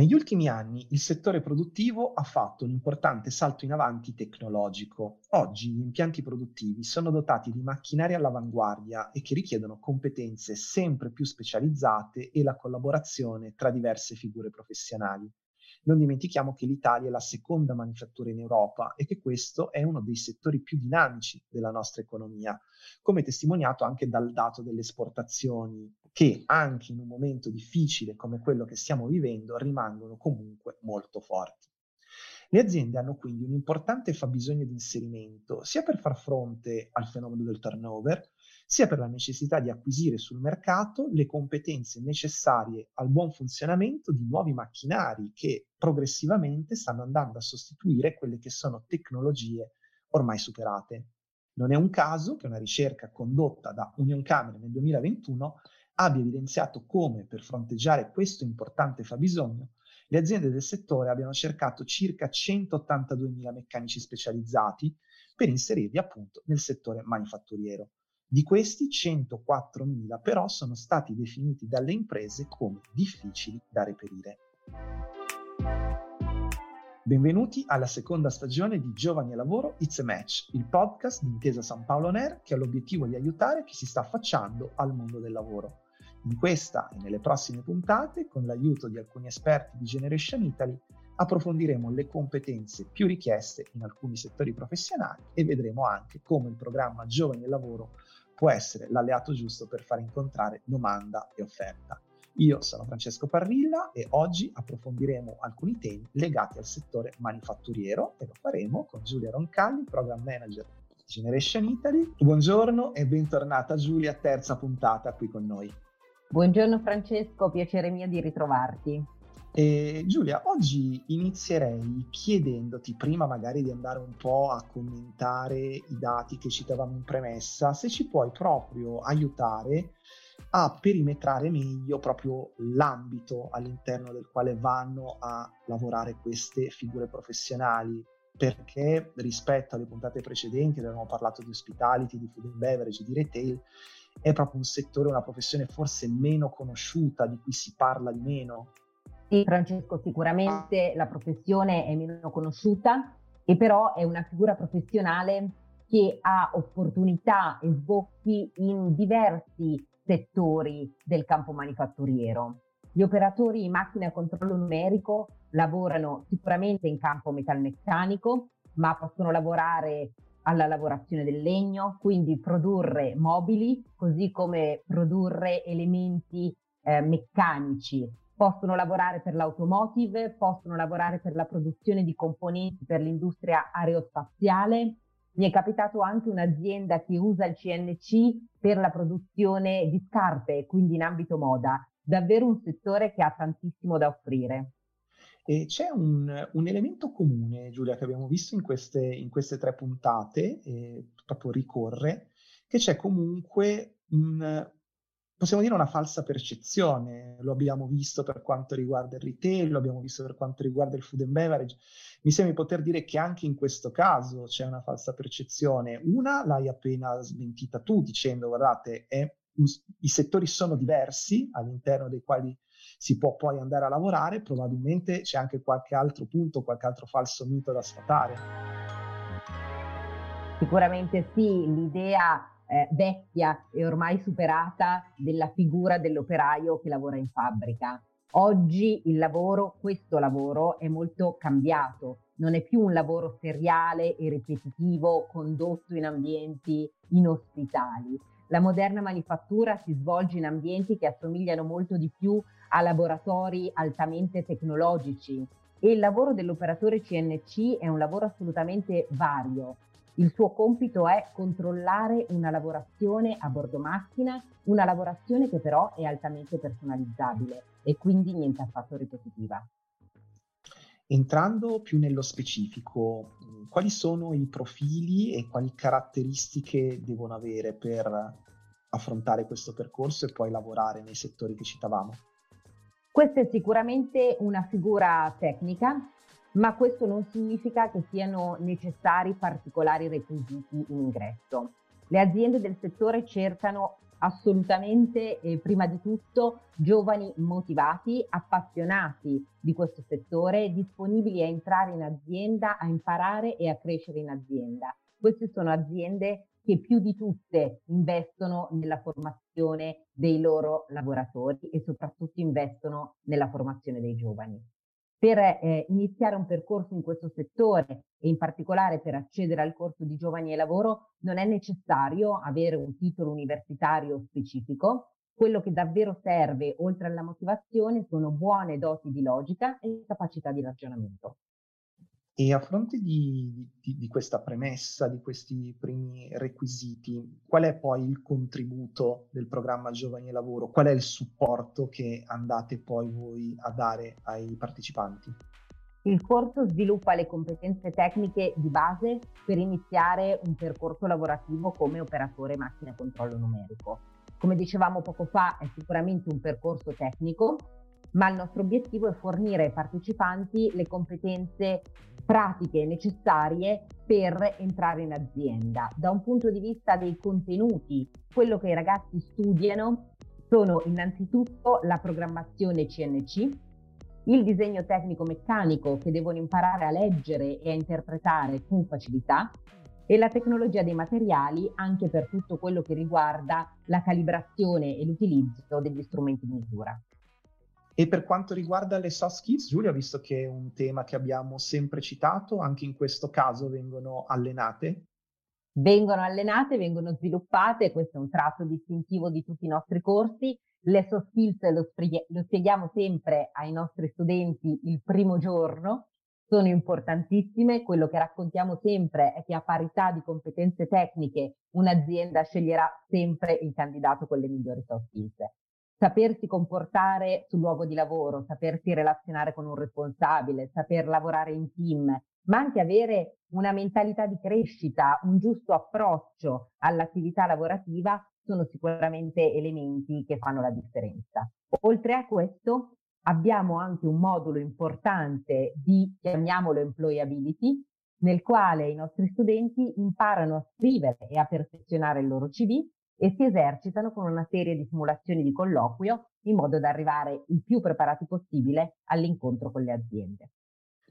Negli ultimi anni il settore produttivo ha fatto un importante salto in avanti tecnologico. Oggi gli impianti produttivi sono dotati di macchinari all'avanguardia e che richiedono competenze sempre più specializzate e la collaborazione tra diverse figure professionali. Non dimentichiamo che l'Italia è la seconda manifattura in Europa e che questo è uno dei settori più dinamici della nostra economia, come testimoniato anche dal dato delle esportazioni che anche in un momento difficile come quello che stiamo vivendo rimangono comunque molto forti. Le aziende hanno quindi un importante fabbisogno di inserimento sia per far fronte al fenomeno del turnover, sia per la necessità di acquisire sul mercato le competenze necessarie al buon funzionamento di nuovi macchinari che progressivamente stanno andando a sostituire quelle che sono tecnologie ormai superate. Non è un caso che una ricerca condotta da Union Camera nel 2021 abbia evidenziato come per fronteggiare questo importante fabbisogno le aziende del settore abbiano cercato circa 182.000 meccanici specializzati per inserirli appunto nel settore manifatturiero. Di questi 104.000 però sono stati definiti dalle imprese come difficili da reperire. Benvenuti alla seconda stagione di Giovani e Lavoro It's a Match, il podcast di Intesa San Paolo Ner che ha l'obiettivo di aiutare chi si sta affacciando al mondo del lavoro. In questa e nelle prossime puntate, con l'aiuto di alcuni esperti di Generation Italy, approfondiremo le competenze più richieste in alcuni settori professionali e vedremo anche come il programma Giovani e Lavoro può essere l'alleato giusto per far incontrare domanda e offerta. Io sono Francesco Parrilla e oggi approfondiremo alcuni temi legati al settore manifatturiero e lo faremo con Giulia Roncalli, Program Manager di Generation Italy. Buongiorno e bentornata Giulia, terza puntata qui con noi. Buongiorno Francesco, piacere mio di ritrovarti. E Giulia, oggi inizierei chiedendoti, prima magari di andare un po' a commentare i dati che citavamo in premessa, se ci puoi proprio aiutare a perimetrare meglio proprio l'ambito all'interno del quale vanno a lavorare queste figure professionali, perché rispetto alle puntate precedenti, avevamo parlato di hospitality, di food and beverage, di retail, è proprio un settore, una professione forse meno conosciuta, di cui si parla di meno. Sì, Francesco, sicuramente la professione è meno conosciuta e però è una figura professionale che ha opportunità e sbocchi in diversi settori del campo manifatturiero. Gli operatori in macchina a controllo numerico lavorano sicuramente in campo metalmeccanico, ma possono lavorare alla lavorazione del legno, quindi produrre mobili così come produrre elementi eh, meccanici. Possono lavorare per l'automotive, possono lavorare per la produzione di componenti per l'industria aerospaziale. Mi è capitato anche un'azienda che usa il CNC per la produzione di scarpe, quindi in ambito moda. Davvero un settore che ha tantissimo da offrire. E c'è un, un, elemento comune, Giulia, che abbiamo visto in queste, in queste tre puntate, e proprio ricorre, che c'è comunque un, possiamo dire una falsa percezione, lo abbiamo visto per quanto riguarda il retail, lo abbiamo visto per quanto riguarda il food and beverage, mi sembra di poter dire che anche in questo caso c'è una falsa percezione. Una l'hai appena smentita tu dicendo, guardate, è, i settori sono diversi all'interno dei quali si può poi andare a lavorare, probabilmente c'è anche qualche altro punto, qualche altro falso mito da sfatare. Sicuramente sì, l'idea eh, vecchia e ormai superata della figura dell'operaio che lavora in fabbrica. Oggi il lavoro, questo lavoro, è molto cambiato. Non è più un lavoro seriale e ripetitivo condotto in ambienti inospitali. La moderna manifattura si svolge in ambienti che assomigliano molto di più a laboratori altamente tecnologici e il lavoro dell'operatore CNC è un lavoro assolutamente vario. Il suo compito è controllare una lavorazione a bordo macchina, una lavorazione che però è altamente personalizzabile e quindi niente affatto ripetitiva. Entrando più nello specifico, quali sono i profili e quali caratteristiche devono avere per affrontare questo percorso e poi lavorare nei settori che citavamo? Questa è sicuramente una figura tecnica, ma questo non significa che siano necessari particolari requisiti in ingresso. Le aziende del settore cercano assolutamente, eh, prima di tutto, giovani motivati, appassionati di questo settore, disponibili a entrare in azienda, a imparare e a crescere in azienda. Queste sono aziende che più di tutte investono nella formazione dei loro lavoratori e soprattutto investono nella formazione dei giovani. Per eh, iniziare un percorso in questo settore e in particolare per accedere al corso di giovani e lavoro non è necessario avere un titolo universitario specifico. Quello che davvero serve, oltre alla motivazione, sono buone doti di logica e capacità di ragionamento. E a fronte di, di, di, questa premessa, di questi primi requisiti, qual è poi il contributo del programma Giovani e Lavoro? Qual è il supporto che andate poi voi a dare ai partecipanti? Il corso sviluppa le competenze tecniche di base per iniziare un percorso lavorativo come operatore macchina controllo numerico. Come dicevamo poco fa, è sicuramente un percorso tecnico, ma il nostro obiettivo è fornire ai partecipanti le competenze pratiche necessarie per entrare in azienda. Da un punto di vista dei contenuti, quello che i ragazzi studiano sono innanzitutto la programmazione CNC, il disegno tecnico meccanico che devono imparare a leggere e a interpretare con facilità e la tecnologia dei materiali anche per tutto quello che riguarda la calibrazione e l'utilizzo degli strumenti di misura. E per quanto riguarda le soft skills, Giulia, visto che è un tema che abbiamo sempre citato, anche in questo caso vengono allenate? Vengono allenate, vengono sviluppate, questo è un tratto distintivo di tutti i nostri corsi. Le soft skills lo, spieghi- lo spieghiamo sempre ai nostri studenti il primo giorno, sono importantissime. Quello che raccontiamo sempre è che a parità di competenze tecniche un'azienda sceglierà sempre il candidato con le migliori soft skills sapersi comportare sul luogo di lavoro, sapersi relazionare con un responsabile, saper lavorare in team, ma anche avere una mentalità di crescita, un giusto approccio all'attività lavorativa sono sicuramente elementi che fanno la differenza. Oltre a questo abbiamo anche un modulo importante di, chiamiamolo employability, nel quale i nostri studenti imparano a scrivere e a perfezionare il loro CV e si esercitano con una serie di simulazioni di colloquio in modo da arrivare il più preparati possibile all'incontro con le aziende.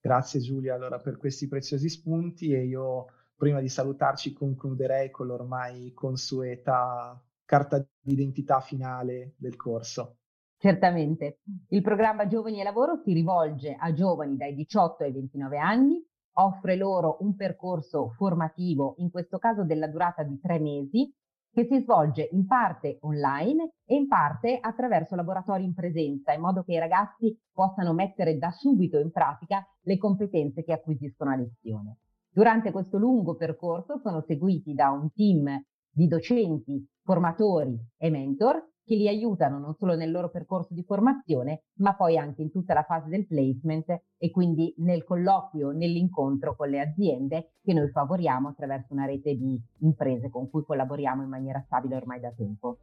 Grazie Giulia allora per questi preziosi spunti e io prima di salutarci concluderei con l'ormai consueta carta d'identità finale del corso. Certamente. Il programma Giovani e Lavoro si rivolge a giovani dai 18 ai 29 anni, offre loro un percorso formativo, in questo caso della durata di tre mesi, che si svolge in parte online e in parte attraverso laboratori in presenza, in modo che i ragazzi possano mettere da subito in pratica le competenze che acquisiscono a lezione. Durante questo lungo percorso sono seguiti da un team di docenti, formatori e mentor che li aiutano non solo nel loro percorso di formazione, ma poi anche in tutta la fase del placement e quindi nel colloquio, nell'incontro con le aziende che noi favoriamo attraverso una rete di imprese con cui collaboriamo in maniera stabile ormai da tempo.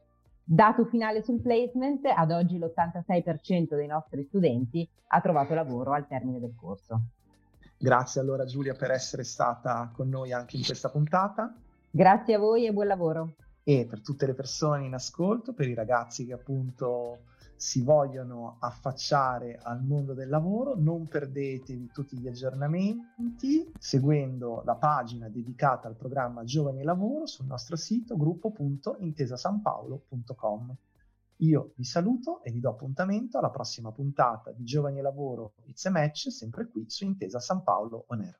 Dato finale sul placement, ad oggi l'86% dei nostri studenti ha trovato lavoro al termine del corso. Grazie allora Giulia per essere stata con noi anche in questa puntata. Grazie a voi e buon lavoro e per tutte le persone in ascolto, per i ragazzi che appunto si vogliono affacciare al mondo del lavoro, non perdetevi tutti gli aggiornamenti seguendo la pagina dedicata al programma Giovani e Lavoro sul nostro sito gruppo.intesasanpaolo.com. Io vi saluto e vi do appuntamento alla prossima puntata di Giovani e Lavoro It's a Match, sempre qui su Intesa San Paolo On Air.